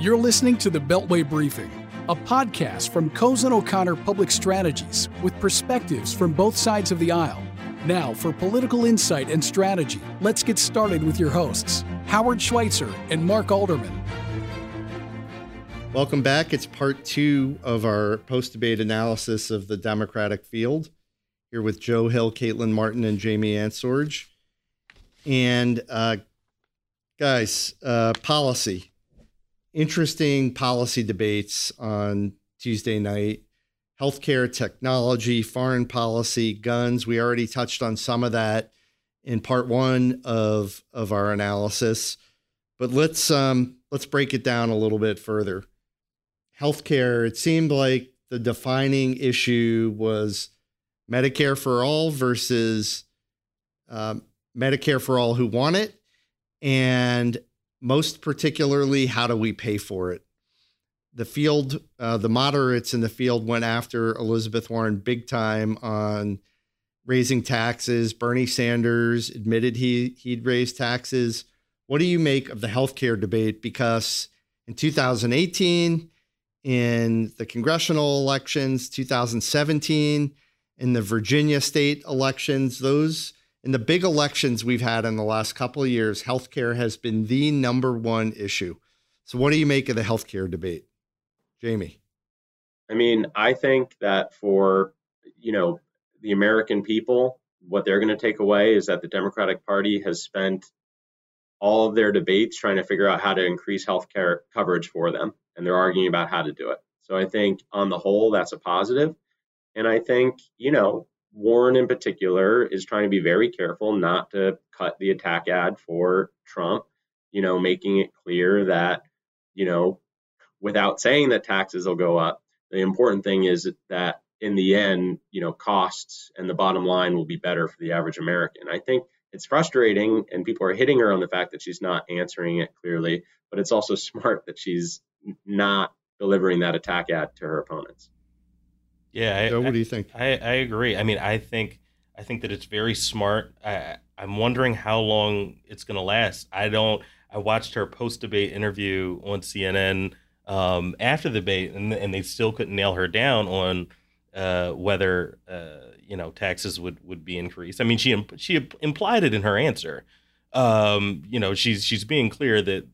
You're listening to the Beltway Briefing, a podcast from Cozen O'Connor Public Strategies with perspectives from both sides of the aisle. Now, for political insight and strategy, let's get started with your hosts, Howard Schweitzer and Mark Alderman. Welcome back. It's part two of our post debate analysis of the Democratic field. Here with Joe Hill, Caitlin Martin, and Jamie Ansorge. And uh, guys, uh, policy interesting policy debates on Tuesday night. Healthcare, technology, foreign policy, guns. We already touched on some of that in part one of of our analysis, but let's um, let's break it down a little bit further. Healthcare. It seemed like the defining issue was Medicare for all versus um, Medicare for all who want it, and most particularly, how do we pay for it? The field, uh, the moderates in the field went after Elizabeth Warren big time on raising taxes. Bernie Sanders admitted he he'd raise taxes. What do you make of the healthcare debate? Because in 2018, in the congressional elections, 2017, in the Virginia state elections, those in the big elections we've had in the last couple of years, healthcare has been the number one issue. So, what do you make of the healthcare debate, Jamie? I mean, I think that for you know the American people, what they're going to take away is that the Democratic Party has spent all of their debates trying to figure out how to increase healthcare coverage for them, and they're arguing about how to do it. So, I think on the whole, that's a positive. And I think, you know, Warren, in particular, is trying to be very careful not to cut the attack ad for Trump, you know, making it clear that, you know, without saying that taxes will go up, the important thing is that in the end, you know, costs and the bottom line will be better for the average American. I think it's frustrating and people are hitting her on the fact that she's not answering it clearly, but it's also smart that she's not delivering that attack ad to her opponents. Yeah, I, what do you think? I, I agree. I mean, I think I think that it's very smart. I, I'm wondering how long it's going to last. I don't. I watched her post debate interview on CNN um, after the debate, and, and they still couldn't nail her down on uh, whether uh, you know taxes would, would be increased. I mean, she she implied it in her answer. Um, you know, she's she's being clear that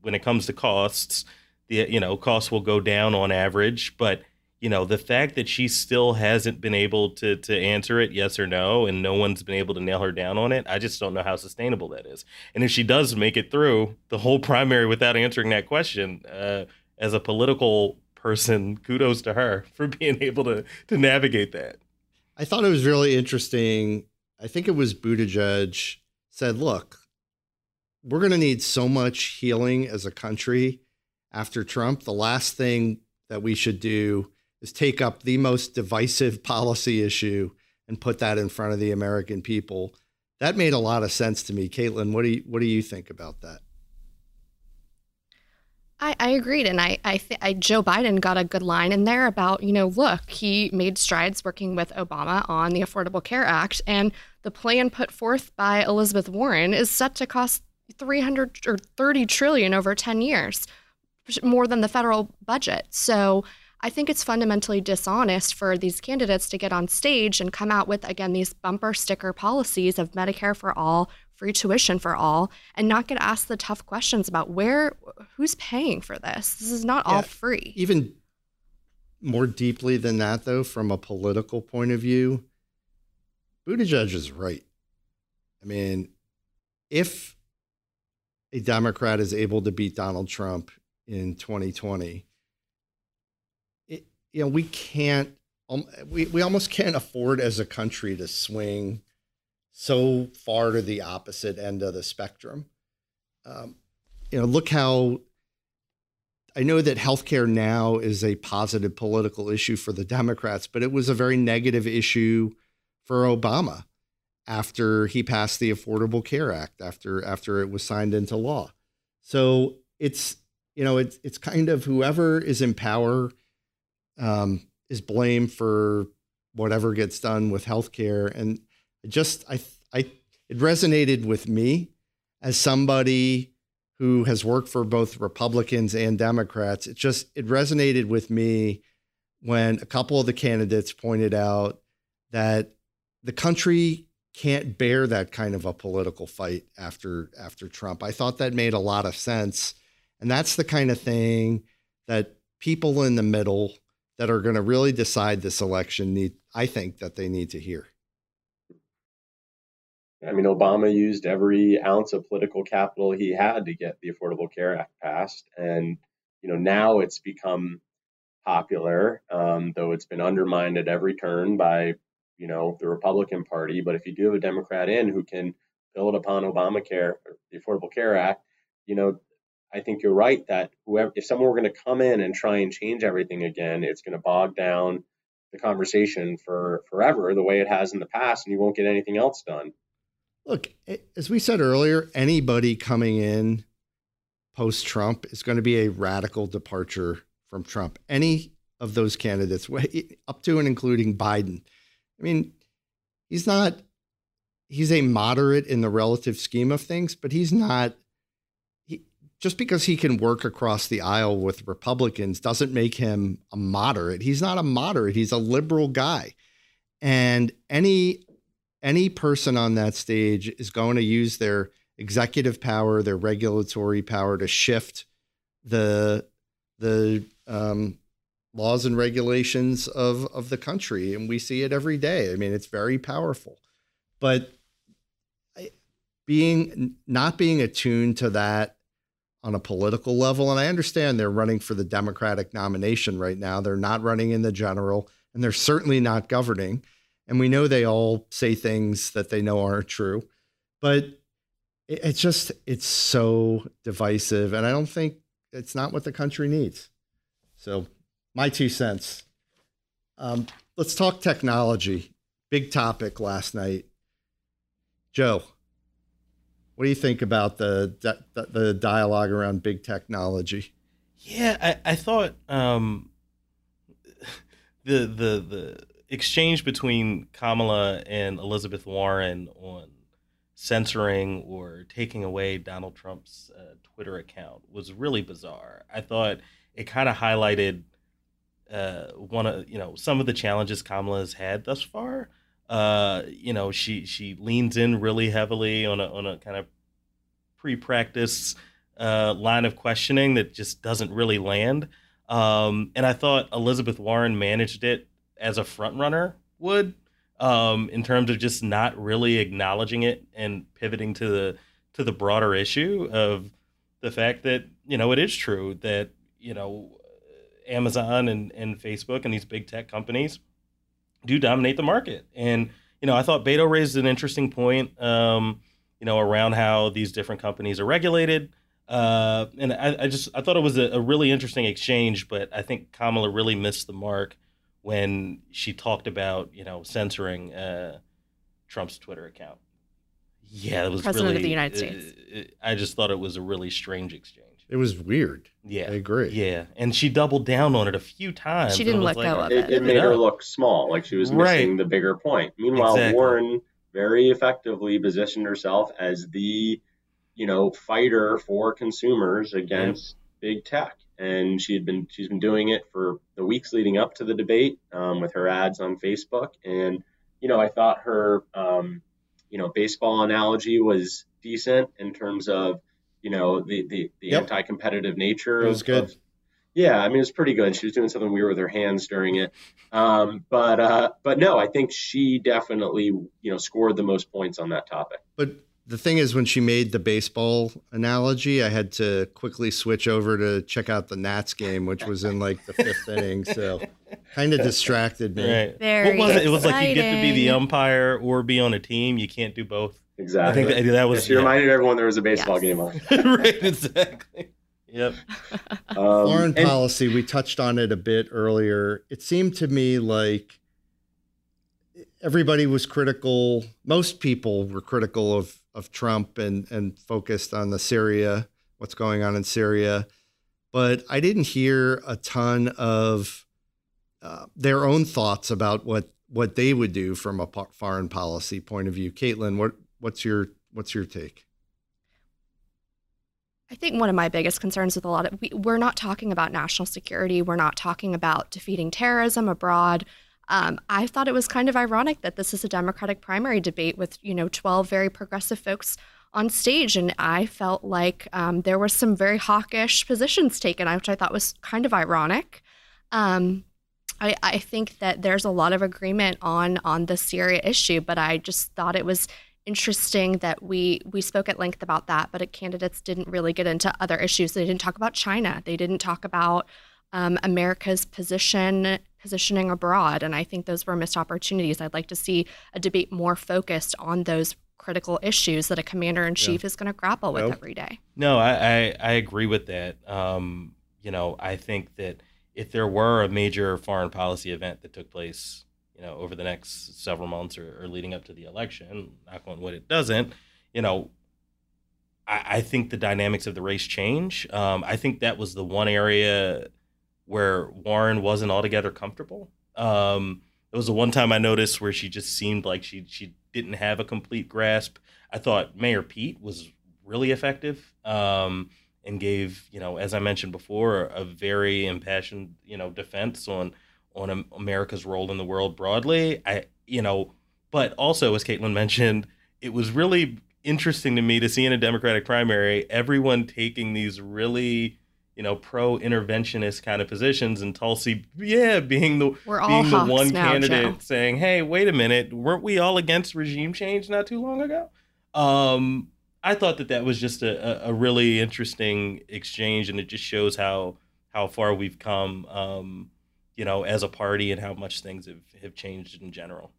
when it comes to costs, the you know costs will go down on average, but you know the fact that she still hasn't been able to to answer it yes or no and no one's been able to nail her down on it i just don't know how sustainable that is. And if she does make it through the whole primary without answering that question uh, as a political person kudos to her for being able to to navigate that. I thought it was really interesting. I think it was Buttigieg said look we're going to need so much healing as a country after trump. The last thing that we should do is take up the most divisive policy issue and put that in front of the American people. That made a lot of sense to me. Caitlin, what do you what do you think about that? I, I agreed, and I, I, th- I, Joe Biden got a good line in there about you know look he made strides working with Obama on the Affordable Care Act, and the plan put forth by Elizabeth Warren is set to cost 300 or 30 trillion over 10 years, more than the federal budget. So I think it's fundamentally dishonest for these candidates to get on stage and come out with, again, these bumper sticker policies of Medicare for all, free tuition for all, and not get asked the tough questions about where, who's paying for this? This is not yeah, all free. Even more deeply than that, though, from a political point of view, Buttigieg is right. I mean, if a Democrat is able to beat Donald Trump in 2020, you know, we can't, um, we, we almost can't afford as a country to swing so far to the opposite end of the spectrum. Um, you know, look how I know that healthcare now is a positive political issue for the Democrats, but it was a very negative issue for Obama after he passed the Affordable Care Act, after after it was signed into law. So it's you know it's it's kind of whoever is in power um, is blamed for whatever gets done with healthcare. And just I I it resonated with me as somebody who has worked for both Republicans and Democrats, it just it resonated with me when a couple of the candidates pointed out that the country can't bear that kind of a political fight after after Trump. I thought that made a lot of sense. And that's the kind of thing that people in the middle that are going to really decide this election need I think that they need to hear. I mean, Obama used every ounce of political capital he had to get the Affordable Care Act passed, and you know now it's become popular, um, though it's been undermined at every turn by you know the Republican Party. But if you do have a Democrat in who can build upon Obamacare, the Affordable Care Act, you know, I think you're right that whoever, if someone were going to come in and try and change everything again, it's going to bog down the conversation for forever the way it has in the past, and you won't get anything else done. Look, as we said earlier, anybody coming in post Trump is going to be a radical departure from Trump. Any of those candidates, up to and including Biden. I mean, he's not, he's a moderate in the relative scheme of things, but he's not, just because he can work across the aisle with Republicans doesn't make him a moderate. He's not a moderate, he's a liberal guy. And any any person on that stage is going to use their executive power, their regulatory power to shift the the um, laws and regulations of of the country, and we see it every day. I mean, it's very powerful, but being not being attuned to that on a political level, and I understand they're running for the Democratic nomination right now. They're not running in the general, and they're certainly not governing. And we know they all say things that they know aren't true, but it's just, it's so divisive. And I don't think it's not what the country needs. So, my two cents. Um, let's talk technology. Big topic last night. Joe, what do you think about the the, the dialogue around big technology? Yeah, I, I thought um, the the the exchange between Kamala and Elizabeth Warren on censoring or taking away Donald Trump's uh, Twitter account was really bizarre. I thought it kind of highlighted uh, one of you know some of the challenges Kamala has had thus far. Uh, you know, she she leans in really heavily on a on a kind of pre-practice uh, line of questioning that just doesn't really land. Um, and I thought Elizabeth Warren managed it as a front runner would um, in terms of just not really acknowledging it and pivoting to the to the broader issue of the fact that you know it is true that you know Amazon and, and Facebook and these big tech companies do dominate the market. And you know, I thought Beto raised an interesting point, um, you know, around how these different companies are regulated. Uh, and I, I, just I thought it was a, a, really interesting exchange, but I think Kamala really missed the mark when she talked about you know censoring uh, Trump's Twitter account. Yeah, it was president really, of the United States. It, it, I just thought it was a really strange exchange. It was weird. Yeah, I agree. Yeah, and she doubled down on it a few times. She didn't let like, go of it. It, made her look small, like she was missing the bigger point. Meanwhile, exactly. Warren very effectively positioned herself as the, you know, fighter for consumers against yeah. big tech and she had been she's been doing it for the weeks leading up to the debate um, with her ads on Facebook. And you know, I thought her um, you know baseball analogy was decent in terms of you know the the, the yep. anti-competitive nature. It was of, good. Of, yeah, I mean it's pretty good. She was doing something weird with her hands during it, um, but uh, but no, I think she definitely you know scored the most points on that topic. But the thing is, when she made the baseball analogy, I had to quickly switch over to check out the Nats game, which was in like the fifth inning. So kind of distracted me. Right. Very what was it? It was like you get to be the umpire or be on a team. You can't do both. Exactly. I think that, that was. Yeah, she yeah. reminded everyone there was a baseball yes. game on. right. Exactly. Yep. Um, Foreign and- policy. We touched on it a bit earlier. It seemed to me like everybody was critical. Most people were critical of of Trump and and focused on the Syria, what's going on in Syria. But I didn't hear a ton of uh, their own thoughts about what what they would do from a foreign policy point of view. Caitlin, what what's your what's your take? I think one of my biggest concerns with a lot of we, we're not talking about national security. We're not talking about defeating terrorism abroad. Um, I thought it was kind of ironic that this is a Democratic primary debate with you know 12 very progressive folks on stage, and I felt like um, there were some very hawkish positions taken, which I thought was kind of ironic. Um, I, I think that there's a lot of agreement on on the Syria issue, but I just thought it was interesting that we we spoke at length about that, but candidates didn't really get into other issues. They didn't talk about China. They didn't talk about um, America's position positioning abroad, and I think those were missed opportunities. I'd like to see a debate more focused on those critical issues that a commander in chief yeah. is going to grapple with every day. No, I, I, I agree with that. Um, you know, I think that if there were a major foreign policy event that took place you know, over the next several months or, or leading up to the election. Knock on wood, it doesn't. You know, I, I think the dynamics of the race change. Um, I think that was the one area where Warren wasn't altogether comfortable. Um, it was the one time I noticed where she just seemed like she she didn't have a complete grasp. I thought Mayor Pete was really effective um, and gave, you know, as I mentioned before, a very impassioned, you know, defense on on America's role in the world broadly. I, you know, but also as Caitlin mentioned, it was really interesting to me to see in a Democratic primary everyone taking these really you know pro interventionist kind of positions and Tulsi yeah being the We're being the one now, candidate Joe. saying hey wait a minute weren't we all against regime change not too long ago um I thought that that was just a, a really interesting exchange and it just shows how how far we've come um you know, as a party and how much things have, have changed in general.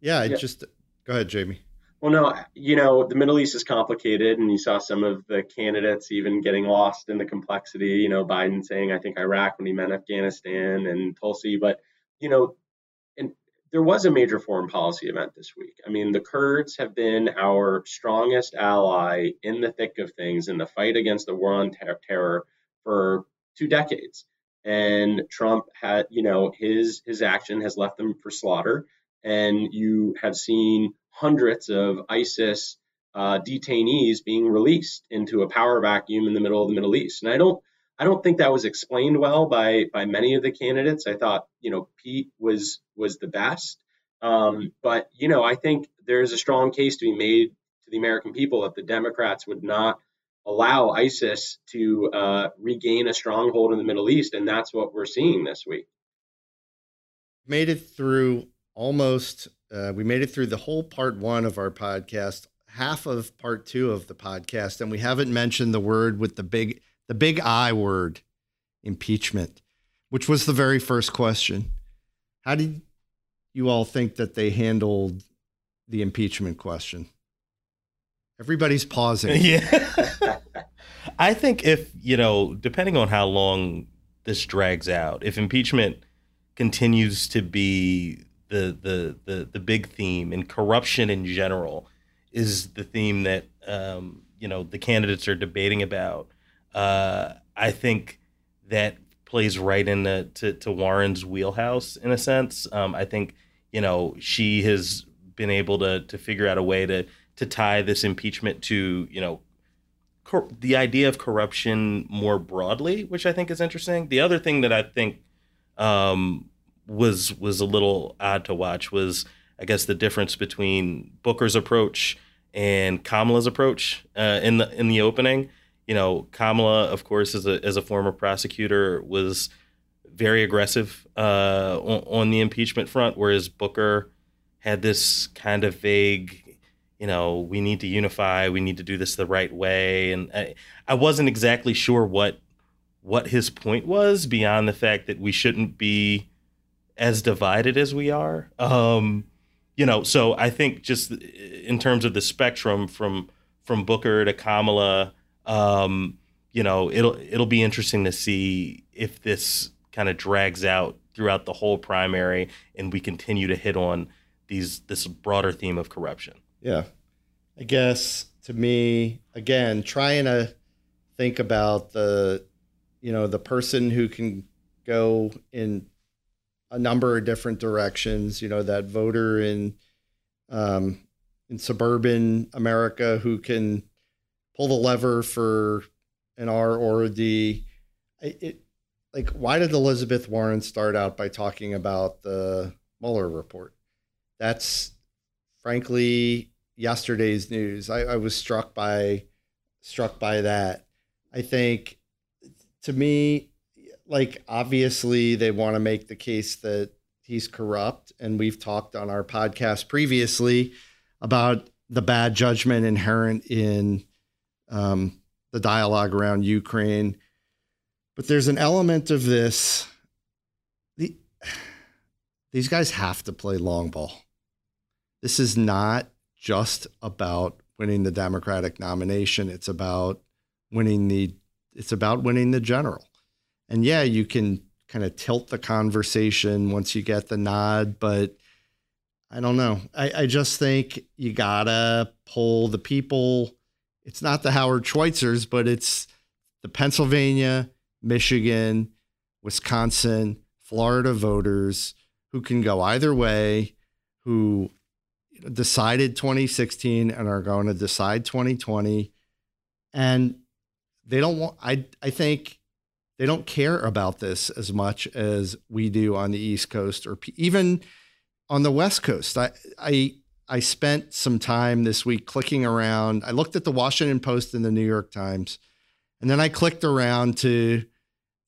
Yeah, yeah. just go ahead, Jamie. Well, no, you know, the Middle East is complicated, and you saw some of the candidates even getting lost in the complexity. You know, Biden saying, I think Iraq when he meant Afghanistan and Tulsi. But, you know, and there was a major foreign policy event this week. I mean, the Kurds have been our strongest ally in the thick of things in the fight against the war on ter- terror for two decades and Trump had, you know, his his action has left them for slaughter. And you have seen hundreds of ISIS uh, detainees being released into a power vacuum in the middle of the Middle East. And I don't I don't think that was explained well by by many of the candidates. I thought, you know, Pete was was the best. Um, but you know, I think there's a strong case to be made to the American people that the Democrats would not allow ISIS to uh, regain a stronghold in the Middle East, and that's what we're seeing this week. Made it through almost. Uh, we made it through the whole part one of our podcast, half of part two of the podcast, and we haven't mentioned the word with the big the big I word, impeachment, which was the very first question. How did you all think that they handled the impeachment question? Everybody's pausing. Yeah. I think if, you know, depending on how long this drags out, if impeachment continues to be the the the, the big theme and corruption in general is the theme that um, you know the candidates are debating about, uh, I think that plays right into to, to Warren's wheelhouse in a sense. Um, I think you know she has been able to to figure out a way to to tie this impeachment to you know cor- the idea of corruption more broadly, which I think is interesting. The other thing that I think um, was was a little odd to watch was I guess the difference between Booker's approach and Kamala's approach uh, in the in the opening. You know, Kamala, of course, as a as a former prosecutor, was very aggressive uh, on, on the impeachment front, whereas Booker had this kind of vague you know, we need to unify, we need to do this the right way. And I, I wasn't exactly sure what what his point was beyond the fact that we shouldn't be as divided as we are. Um, you know, so I think just in terms of the spectrum from from Booker to Kamala, um, you know, it'll it'll be interesting to see if this kind of drags out throughout the whole primary and we continue to hit on these this broader theme of corruption. Yeah. I guess to me, again, trying to think about the, you know, the person who can go in a number of different directions, you know, that voter in, um, in suburban America who can pull the lever for an R or a D. It, like, why did Elizabeth Warren start out by talking about the Mueller report? That's frankly yesterday's news. I, I was struck by struck by that. I think to me, like obviously they want to make the case that he's corrupt, and we've talked on our podcast previously about the bad judgment inherent in um, the dialogue around Ukraine. But there's an element of this. The, these guys have to play long ball. This is not just about winning the Democratic nomination. It's about winning the it's about winning the general. And yeah, you can kind of tilt the conversation once you get the nod, but I don't know. I, I just think you gotta pull the people. It's not the Howard Schweitzers, but it's the Pennsylvania, Michigan, Wisconsin, Florida voters who can go either way, who decided 2016 and are going to decide 2020. And they don't want, I, I think they don't care about this as much as we do on the East Coast or even on the West Coast. I, I, I spent some time this week clicking around. I looked at the Washington Post and the New York Times, and then I clicked around to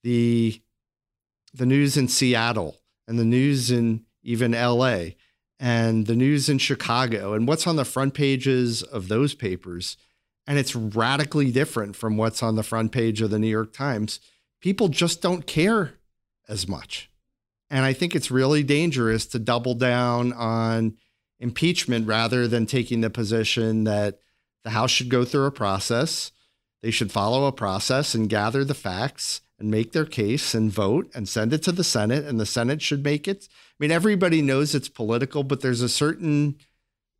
the the news in Seattle and the news in even LA and the news in Chicago and what's on the front pages of those papers. And it's radically different from what's on the front page of the New York Times. People just don't care as much. And I think it's really dangerous to double down on impeachment rather than taking the position that the House should go through a process. They should follow a process and gather the facts and make their case and vote and send it to the Senate, and the Senate should make it. I mean, everybody knows it's political, but there's a certain,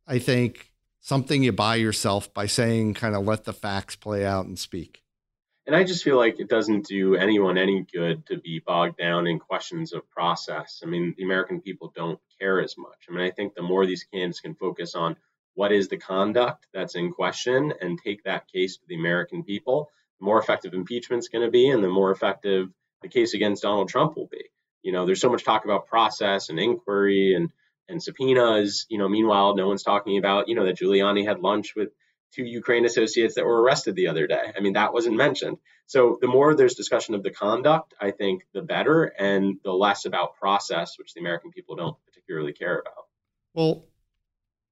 I think, something you buy yourself by saying, kind of let the facts play out and speak. And I just feel like it doesn't do anyone any good to be bogged down in questions of process. I mean, the American people don't care as much. I mean, I think the more these candidates can focus on what is the conduct that's in question and take that case to the American people, the more effective impeachment's going to be and the more effective the case against Donald Trump will be. You know, there's so much talk about process and inquiry and and subpoenas. You know, meanwhile, no one's talking about you know that Giuliani had lunch with two Ukraine associates that were arrested the other day. I mean, that wasn't mentioned. So the more there's discussion of the conduct, I think the better, and the less about process, which the American people don't particularly care about. Well,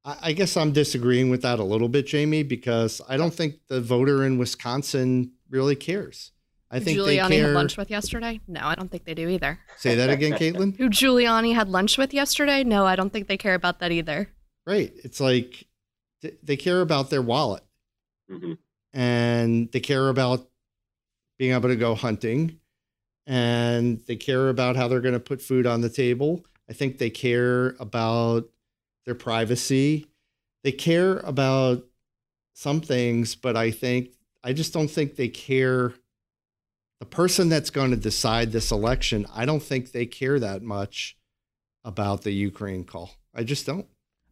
I guess I'm disagreeing with that a little bit, Jamie, because I don't think the voter in Wisconsin really cares. I think Giuliani they care. had lunch with yesterday? No, I don't think they do either. Say that again, Caitlin. Who Giuliani had lunch with yesterday? No, I don't think they care about that either. Right. It's like they care about their wallet, mm-hmm. and they care about being able to go hunting, and they care about how they're going to put food on the table. I think they care about their privacy. They care about some things, but I think I just don't think they care. The person that's going to decide this election, I don't think they care that much about the Ukraine call. I just don't.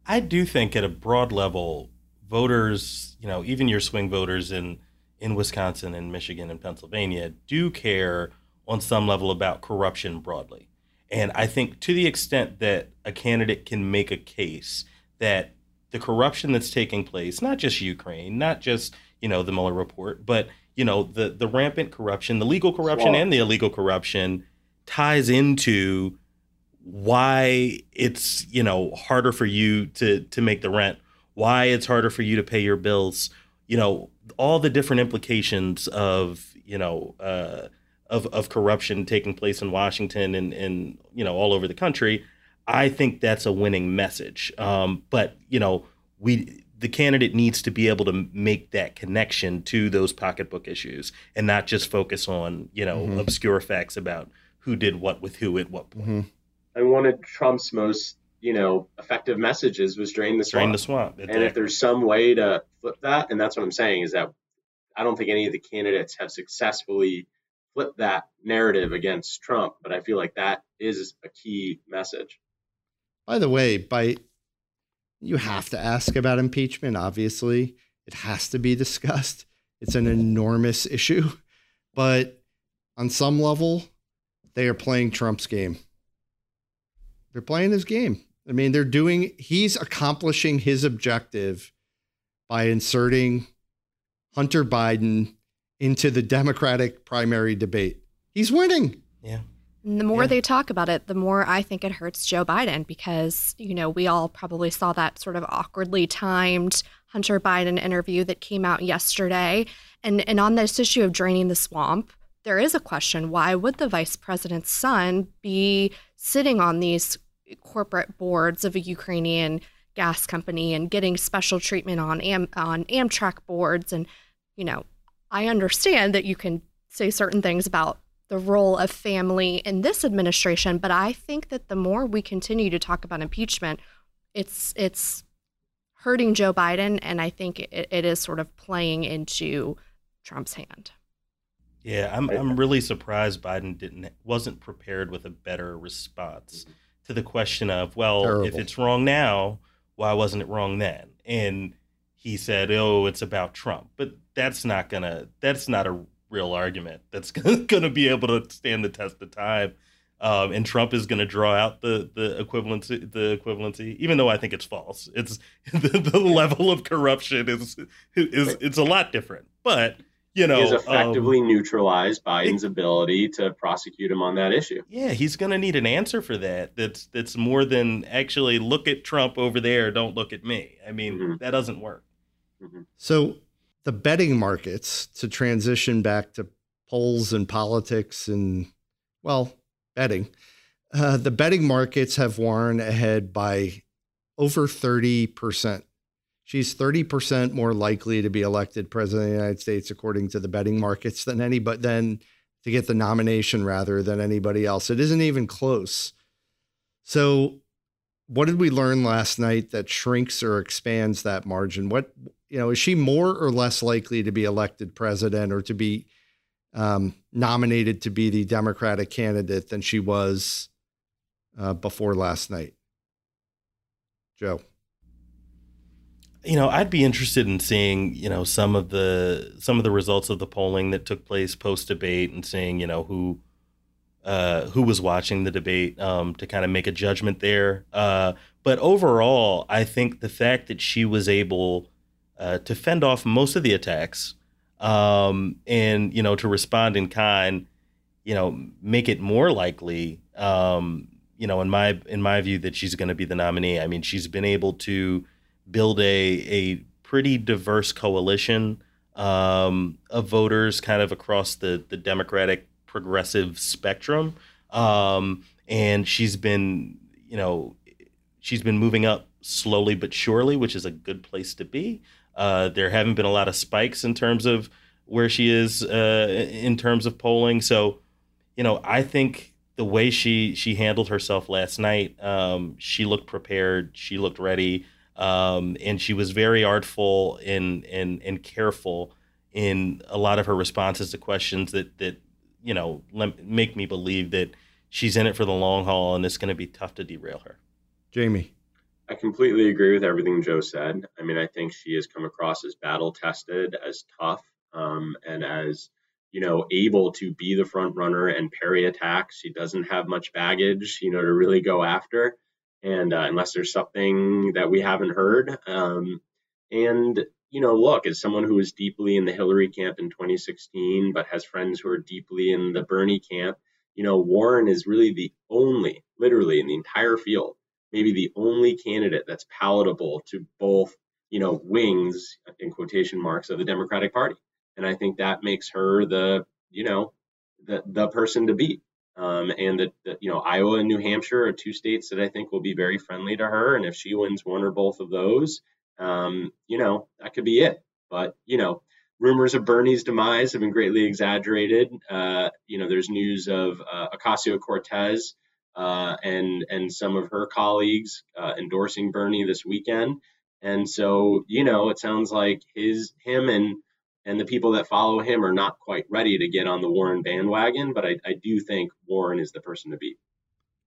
I do think at a broad level, voters, you know, even your swing voters in in Wisconsin and Michigan and Pennsylvania do care on some level about corruption broadly. And I think to the extent that a candidate can make a case that the corruption that's taking place, not just Ukraine, not just, you know, the Mueller report, but, you know, the, the rampant corruption, the legal corruption and the illegal corruption ties into why it's, you know, harder for you to to make the rent, why it's harder for you to pay your bills, you know, all the different implications of, you know, uh, of, of corruption taking place in Washington and, and you know all over the country, I think that's a winning message. Um, but you know, we the candidate needs to be able to make that connection to those pocketbook issues and not just focus on you know mm-hmm. obscure facts about who did what with who at what point. Mm-hmm. And one of Trump's most you know effective messages was drain the swamp. Drain the swamp. Exactly. And if there's some way to flip that, and that's what I'm saying is that I don't think any of the candidates have successfully flip that narrative against Trump, but I feel like that is a key message. By the way, by you have to ask about impeachment, obviously. It has to be discussed. It's an enormous issue, but on some level, they are playing Trump's game. They're playing his game. I mean, they're doing, he's accomplishing his objective by inserting Hunter Biden into the Democratic primary debate. He's winning. Yeah. And the more Yeah. they talk about it, the more I think it hurts Joe Biden because, you know, we all probably saw that sort of awkwardly timed Hunter Biden interview that came out yesterday. And and on this issue of draining the swamp, there is a question, why would the vice president's son be sitting on these corporate boards of a Ukrainian gas company and getting special treatment on Am- on Amtrak boards and you know, I understand that you can say certain things about the role of family in this administration, but I think that the more we continue to talk about impeachment, it's it's hurting Joe Biden, and I think it, it is sort of playing into Trump's hand. Yeah, I'm I'm really surprised Biden didn't wasn't prepared with a better response to the question of, well, if it's wrong now, why wasn't it wrong then? And he said, "Oh, it's about Trump." But that's not to that's not a real argument that's going to be able to stand the test of time. Um, and Trump is going to draw out the the equivalency the equivalency, even though I think it's false. It's the, the level of corruption is is it's a lot different, but you know, he um, effectively neutralized Biden's ability to prosecute him on that issue. yeah, he's going to need an answer for that. That's that's more than actually look at Trump over there. Don't look at me. I mean, Mhm. that doesn't work. So the betting markets to transition back to polls and politics and well, betting. Uh, the betting markets have Warren ahead by over 30%. She's 30% more likely to be elected president of the United States according to the betting markets than anybody then to get the nomination rather than anybody else. It isn't even close. So what did we learn last night that shrinks or expands that margin? What you know, is she more or less likely to be elected president or to be um, nominated to be the Democratic candidate than she was uh, before last night? Joe. You know, I'd be interested in seeing, you know, some of the some of the results of the polling that took place post debate and seeing, you know, who uh, who was watching the debate um, to kind of make a judgment there. Uh, but overall, I think the fact that she was able uh, to fend off most of the attacks um, and you know to respond in kind, you know, make it more likely, um, you know, in my in my view that she's going to be the nominee. I mean, she's been able to build a a pretty diverse coalition um, of voters, kind of across the the Democratic progressive spectrum, um, and she's been, you know, she's been moving up slowly but surely, which is a good place to be. Uh, there haven't been a lot of spikes in terms of where she is uh, in terms of polling. So, you know, I think the way she she handled herself last night, um, she looked prepared, she looked ready, um, and she was very artful and and and careful in a lot of her responses to questions that that you know make me believe that she's in it for the long haul and it's going to be tough to derail her. Jamie. I completely agree with everything Joe said. I mean, I think she has come across as battle tested, as tough, um, and as you know, able to be the front runner and parry attacks. She doesn't have much baggage, you know, to really go after, and uh, unless there's something that we haven't heard. Um, and you know, look, as someone who was deeply in the Hillary camp in 2016, but has friends who are deeply in the Bernie camp, you know, Warren is really the only, literally in the entire field, maybe the only candidate that's palatable to both, you know, wings in quotation marks of the Democratic Party. And I think that makes her the, you know, the the person to beat. Um, and that, you know, Iowa and New Hampshire are two states that I think will be very friendly to her. And if she wins one or both of those, um, you know, that could be it. But, you know, rumors of Bernie's demise have been greatly exaggerated. Uh, you know, there's news of uh, Ocasio Cortez uh, and and some of her colleagues uh, endorsing Bernie this weekend. And so, you know, it sounds like his him and and the people that follow him are not quite ready to get on the Warren bandwagon. But I, I do think Warren is the person to beat.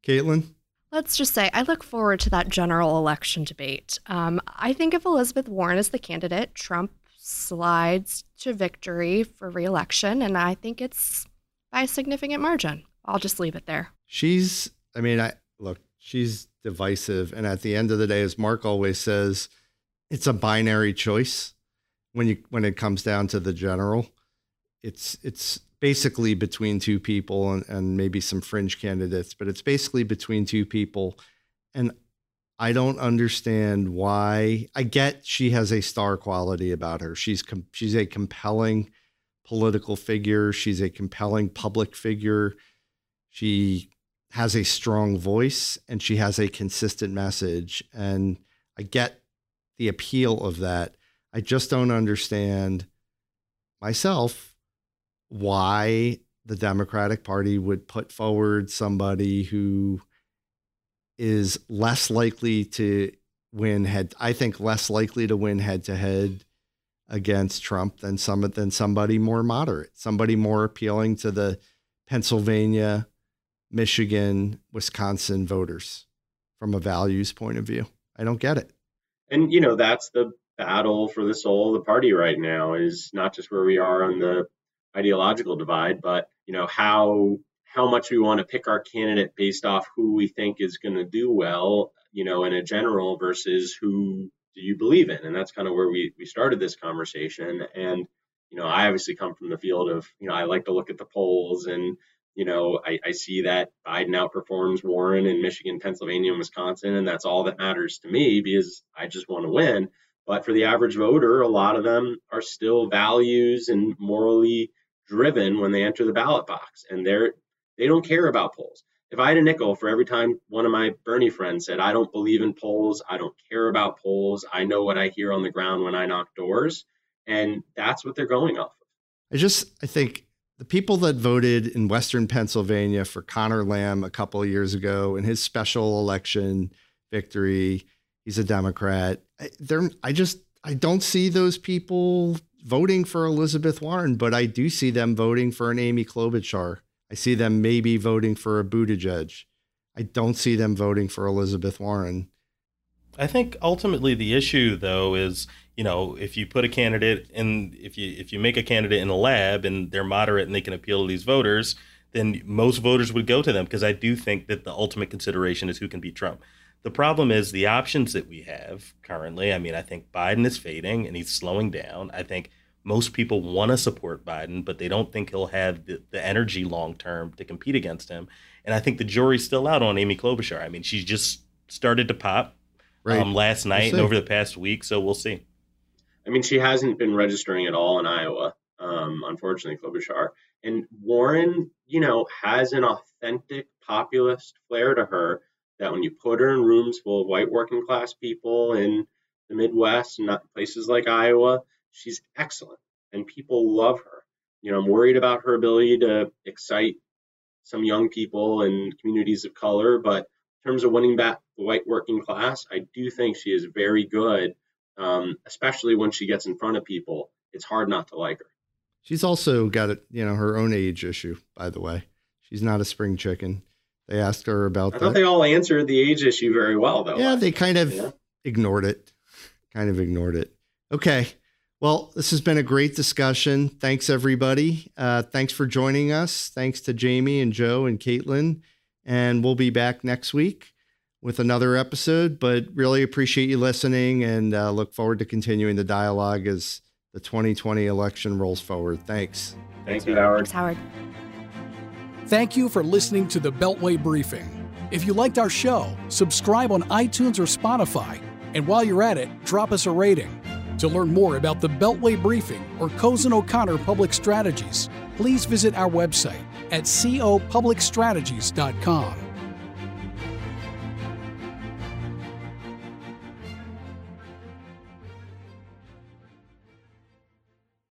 Caitlin. Let's just say I look forward to that general election debate. Um, I think if Elizabeth Warren is the candidate, Trump slides to victory for reelection, and I think it's by a significant margin. I'll just leave it there. She's, I mean, I look, she's divisive. And at the end of the day, as Mark always says, it's a binary choice when you when it comes down to the general. It's it's basically between two people and, and maybe some fringe candidates, but it's basically between two people. And I don't understand why. I get she has a star quality about her. She's com- she's a compelling political figure. She's a compelling public figure. She has a strong voice and she has a consistent message. And I get the appeal of that. I just don't understand myself why the Democratic Party would put forward somebody who is less likely to win head I think less likely to win head to head against Trump than some than somebody more moderate, somebody more appealing to the Pennsylvania, Michigan, Wisconsin voters from a values point of view. I don't get it. And you know, that's the battle for the soul of the party right now is not just where we are on the ideological divide, but you know, how how much we want to pick our candidate based off who we think is going to do well, you know, in a general versus who do you believe in? And that's kind of where we, we started this conversation. And, you know, I obviously come from the field of, you know, I like to look at the polls and, you know, I, I see that Biden outperforms Warren in Michigan, Pennsylvania, and Wisconsin. And that's all that matters to me because I just want to win. But for the average voter, a lot of them are still values and morally driven when they enter the ballot box. And they're they don't care about polls if I had a nickel for every time one of my Bernie friends said, I don't believe in polls, I don't care about polls, I know what I hear on the ground when I knock doors. And that's what they're going off of. I just, I think the people that voted in Western Pennsylvania for Connor Lamb a couple of years ago in his special election victory, he's a Democrat. I, I just, I don't see those people voting for Elizabeth Warren, but I do see them voting for an Amy Klobuchar I see them maybe voting for a Buttigieg. I don't see them voting for Elizabeth Warren. I think ultimately the issue though is, you know, if you put a candidate in if you if you make a candidate in a lab and they're moderate and they can appeal to these voters, then most voters would go to them because I do think that the ultimate consideration is who can beat Trump. The problem is the options that we have currently. I mean, I think Biden is fading and he's slowing down. I think most people want to support Biden, but they don't think he'll have the, the energy long term to compete against him. And I think the jury's still out on Amy Klobuchar. I mean, she's just started to pop right. um, last night we'll and over the past week, so we'll see. I mean, she hasn't been registering at all in Iowa, um, unfortunately, Klobuchar. And Warren, you know, has an authentic populist flair to her that when you put her in rooms full of white working class people in the Midwest and places like Iowa, she's excellent and people love her. You know, I'm worried about her ability to excite some young people and communities of color, but in terms of winning back the white working class, I do think she is very good, um, especially when she gets in front of people. It's hard not to like her. She's also got a, you know her own age issue, by the way. She's not a spring chicken. They asked her about I that. thought they all answered the age issue very well, though. Yeah, they kind of yeah. ignored it. Kind of ignored it. Okay. Well, this has been a great discussion. Thanks, everybody. Uh, thanks for joining us. Thanks to Jamie and Joe and Caitlin. And we'll be back next week with another episode. But really appreciate you listening and uh, look forward to continuing the dialogue as the 2020 election rolls forward. Thanks. Thanks, Howard. Thanks, Howard. Thank you for listening to the Beltway Briefing. If you liked our show, subscribe on iTunes or Spotify. And while you're at it, drop us a rating. To learn more about the Beltway Briefing or Cozen O'Connor Public Strategies, please visit our website at copublicstrategies.com.